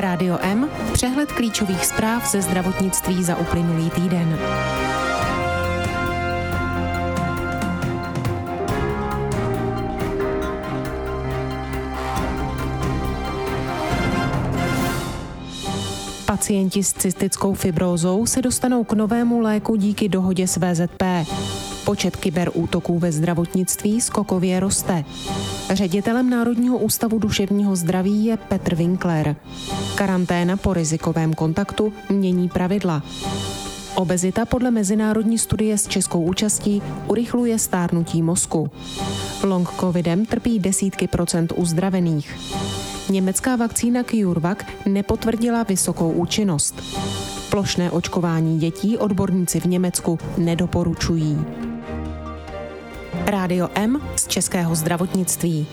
Rádio M, přehled klíčových zpráv ze zdravotnictví za uplynulý týden. Pacienti s cystickou fibrózou se dostanou k novému léku díky dohodě s VZP. Počet kyberútoků ve zdravotnictví skokově roste. Ředitelem Národního ústavu duševního zdraví je Petr Winkler. Karanténa po rizikovém kontaktu mění pravidla. Obezita podle mezinárodní studie s českou účastí urychluje stárnutí mozku. Long covidem trpí desítky procent uzdravených. Německá vakcína CureVac nepotvrdila vysokou účinnost. Plošné očkování dětí odborníci v Německu nedoporučují. Rádio M z českého zdravotnictví.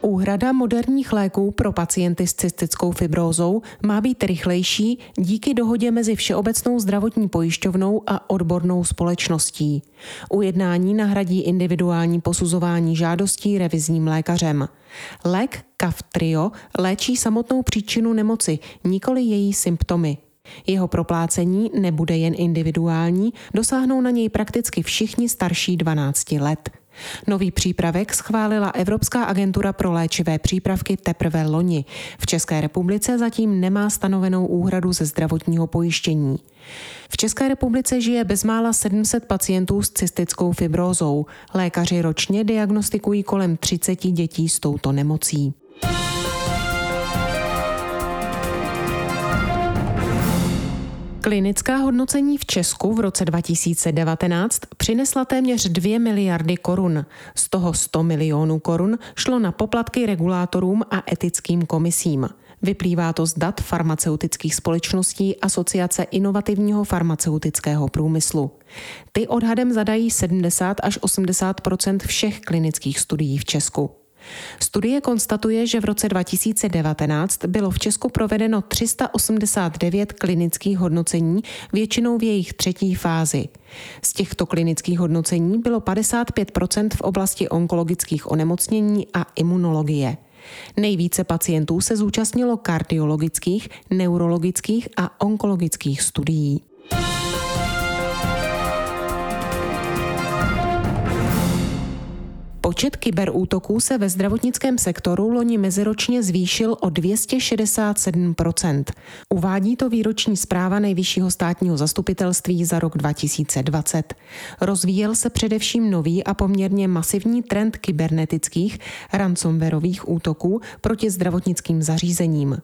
Úhrada moderních léků pro pacienty s cystickou fibrózou má být rychlejší díky dohodě mezi Všeobecnou zdravotní pojišťovnou a odbornou společností. Ujednání nahradí individuální posuzování žádostí revizním lékařem. Lék Kaftrio léčí samotnou příčinu nemoci, nikoli její symptomy. Jeho proplácení nebude jen individuální, dosáhnou na něj prakticky všichni starší 12 let. Nový přípravek schválila Evropská agentura pro léčivé přípravky teprve loni. V České republice zatím nemá stanovenou úhradu ze zdravotního pojištění. V České republice žije bezmála 700 pacientů s cystickou fibrózou. Lékaři ročně diagnostikují kolem 30 dětí s touto nemocí. Klinická hodnocení v Česku v roce 2019 přinesla téměř 2 miliardy korun. Z toho 100 milionů korun šlo na poplatky regulátorům a etickým komisím. Vyplývá to z dat farmaceutických společností Asociace inovativního farmaceutického průmyslu. Ty odhadem zadají 70 až 80% všech klinických studií v Česku. Studie konstatuje, že v roce 2019 bylo v Česku provedeno 389 klinických hodnocení, většinou v jejich třetí fázi. Z těchto klinických hodnocení bylo 55% v oblasti onkologických onemocnění a imunologie. Nejvíce pacientů se zúčastnilo kardiologických, neurologických a onkologických studií. Počet kyberútoků se ve zdravotnickém sektoru loni meziročně zvýšil o 267% Uvádí to výroční zpráva Nejvyššího státního zastupitelství za rok 2020. Rozvíjel se především nový a poměrně masivní trend kybernetických ransomwareových útoků proti zdravotnickým zařízením.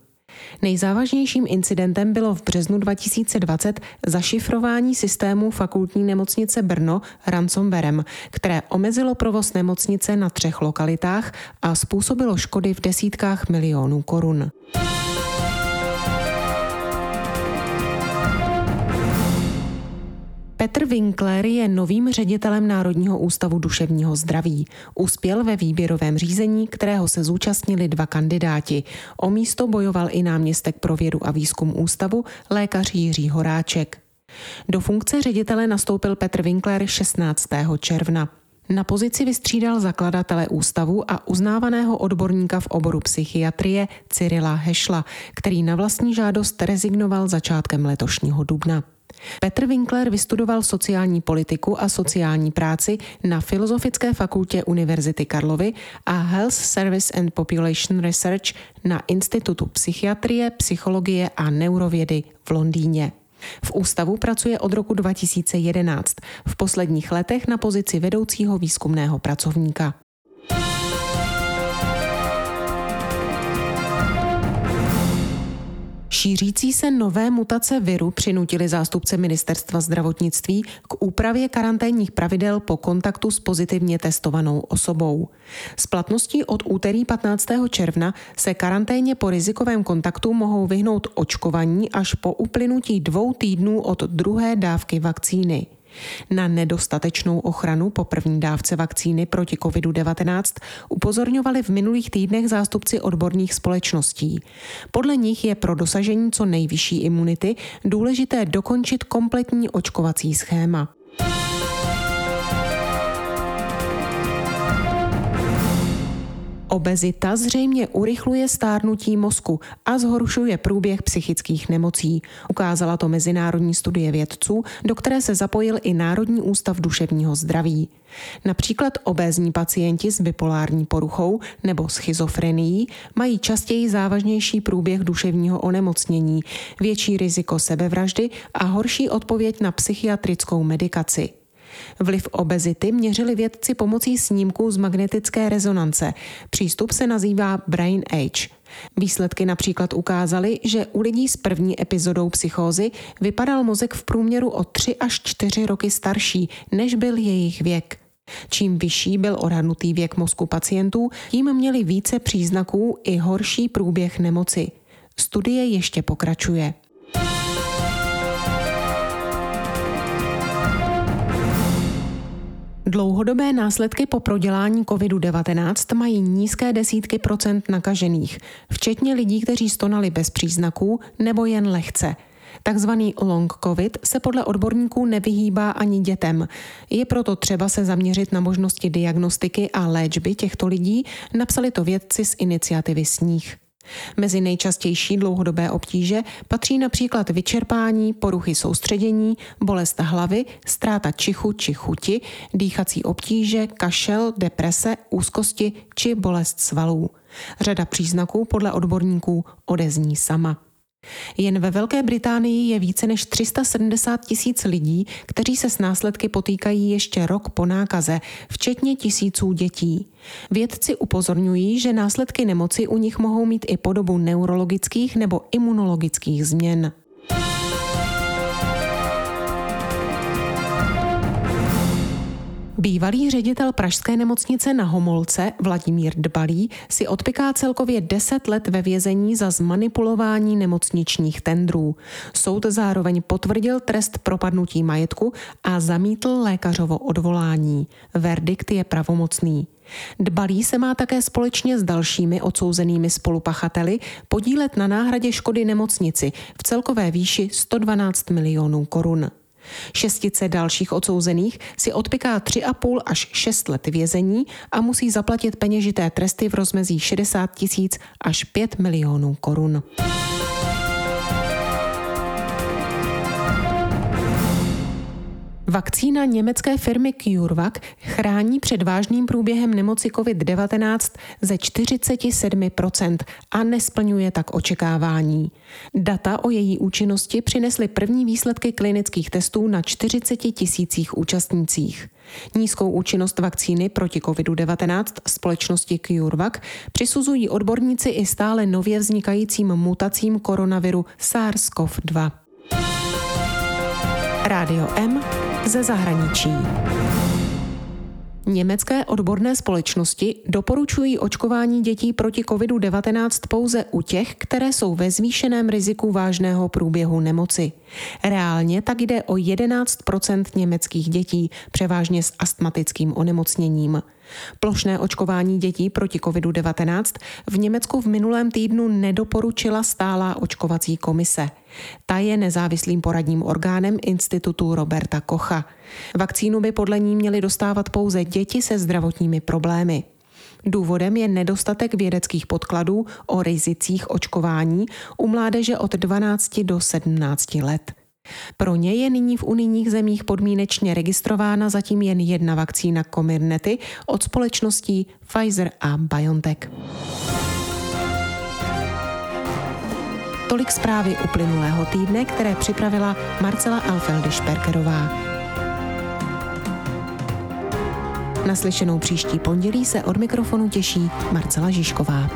Nejzávažnějším incidentem bylo v březnu 2020 zašifrování systému fakultní nemocnice Brno ransomwarem, které omezilo provoz nemocnice na třech lokalitách a způsobilo škody v desítkách milionů korun. Petr Winkler je novým ředitelem Národního ústavu duševního zdraví. Uspěl ve výběrovém řízení, kterého se zúčastnili dva kandidáti. O místo bojoval i náměstek pro vědu a výzkum ústavu, lékař Jiří Horáček. Do funkce ředitele nastoupil Petr Winkler 16. června. Na pozici vystřídal zakladatele ústavu a uznávaného odborníka v oboru psychiatrie Cyrila Hešla, který na vlastní žádost rezignoval začátkem letošního dubna. Petr Winkler vystudoval sociální politiku a sociální práci na Filozofické fakultě Univerzity Karlovy a Health Service and Population Research na Institutu psychiatrie, psychologie a neurovědy v Londýně. V ústavu pracuje od roku 2011, v posledních letech na pozici vedoucího výzkumného pracovníka. Šířící se nové mutace viru přinutili zástupce ministerstva zdravotnictví k úpravě karanténních pravidel po kontaktu s pozitivně testovanou osobou. S platností od úterý 15. června se karanténě po rizikovém kontaktu mohou vyhnout očkovaní až po uplynutí dvou týdnů od druhé dávky vakcíny. Na nedostatečnou ochranu po první dávce vakcíny proti COVID-19 upozorňovali v minulých týdnech zástupci odborných společností. Podle nich je pro dosažení co nejvyšší imunity důležité dokončit kompletní očkovací schéma. Obezita zřejmě urychluje stárnutí mozku a zhoršuje průběh psychických nemocí. Ukázala to mezinárodní studie vědců, do které se zapojil i Národní ústav duševního zdraví. Například obézní pacienti s bipolární poruchou nebo schizofrenií mají častěji závažnější průběh duševního onemocnění, větší riziko sebevraždy a horší odpověď na psychiatrickou medikaci. Vliv obezity měřili vědci pomocí snímků z magnetické rezonance. Přístup se nazývá Brain Age. Výsledky například ukázaly, že u lidí s první epizodou psychózy vypadal mozek v průměru o 3 až 4 roky starší, než byl jejich věk. Čím vyšší byl odhadnutý věk mozku pacientů, tím měli více příznaků i horší průběh nemoci. Studie ještě pokračuje. Dlouhodobé následky po prodělání COVID-19 mají nízké desítky procent nakažených, včetně lidí, kteří stonali bez příznaků nebo jen lehce. Takzvaný long covid se podle odborníků nevyhýbá ani dětem. Je proto třeba se zaměřit na možnosti diagnostiky a léčby těchto lidí, napsali to vědci z iniciativy Sníh. Mezi nejčastější dlouhodobé obtíže patří například vyčerpání, poruchy soustředění, bolest hlavy, ztráta čichu či chuti, dýchací obtíže, kašel, deprese, úzkosti či bolest svalů. Řada příznaků podle odborníků odezní sama. Jen ve Velké Británii je více než 370 tisíc lidí, kteří se s následky potýkají ještě rok po nákaze, včetně tisíců dětí. Vědci upozorňují, že následky nemoci u nich mohou mít i podobu neurologických nebo imunologických změn. Bývalý ředitel Pražské nemocnice na Homolce Vladimír Dbalý si odpiká celkově 10 let ve vězení za zmanipulování nemocničních tendrů. Soud zároveň potvrdil trest propadnutí majetku a zamítl lékařovo odvolání. Verdikt je pravomocný. Dbalý se má také společně s dalšími odsouzenými spolupachateli podílet na náhradě škody nemocnici v celkové výši 112 milionů korun. Šestice dalších odsouzených si odpiká 3,5 až 6 let vězení a musí zaplatit peněžité tresty v rozmezí 60 tisíc až 5 milionů korun. Vakcína německé firmy CureVac chrání před vážným průběhem nemoci COVID-19 ze 47% a nesplňuje tak očekávání. Data o její účinnosti přinesly první výsledky klinických testů na 40 tisících účastnících. Nízkou účinnost vakcíny proti COVID-19 společnosti CureVac přisuzují odborníci i stále nově vznikajícím mutacím koronaviru SARS-CoV-2. Rádio M ze zahraničí. Německé odborné společnosti doporučují očkování dětí proti COVID-19 pouze u těch, které jsou ve zvýšeném riziku vážného průběhu nemoci. Reálně tak jde o 11% německých dětí, převážně s astmatickým onemocněním. Plošné očkování dětí proti COVID-19 v Německu v minulém týdnu nedoporučila stálá očkovací komise. Ta je nezávislým poradním orgánem institutu Roberta Kocha. Vakcínu by podle ní měly dostávat pouze děti se zdravotními problémy. Důvodem je nedostatek vědeckých podkladů o rizicích očkování u mládeže od 12 do 17 let. Pro ně je nyní v unijních zemích podmínečně registrována zatím jen jedna vakcína Comirnaty od společností Pfizer a BioNTech. Tolik zprávy uplynulého týdne, které připravila Marcela Alfeldy-Šperkerová. Naslyšenou příští pondělí se od mikrofonu těší Marcela Žižková.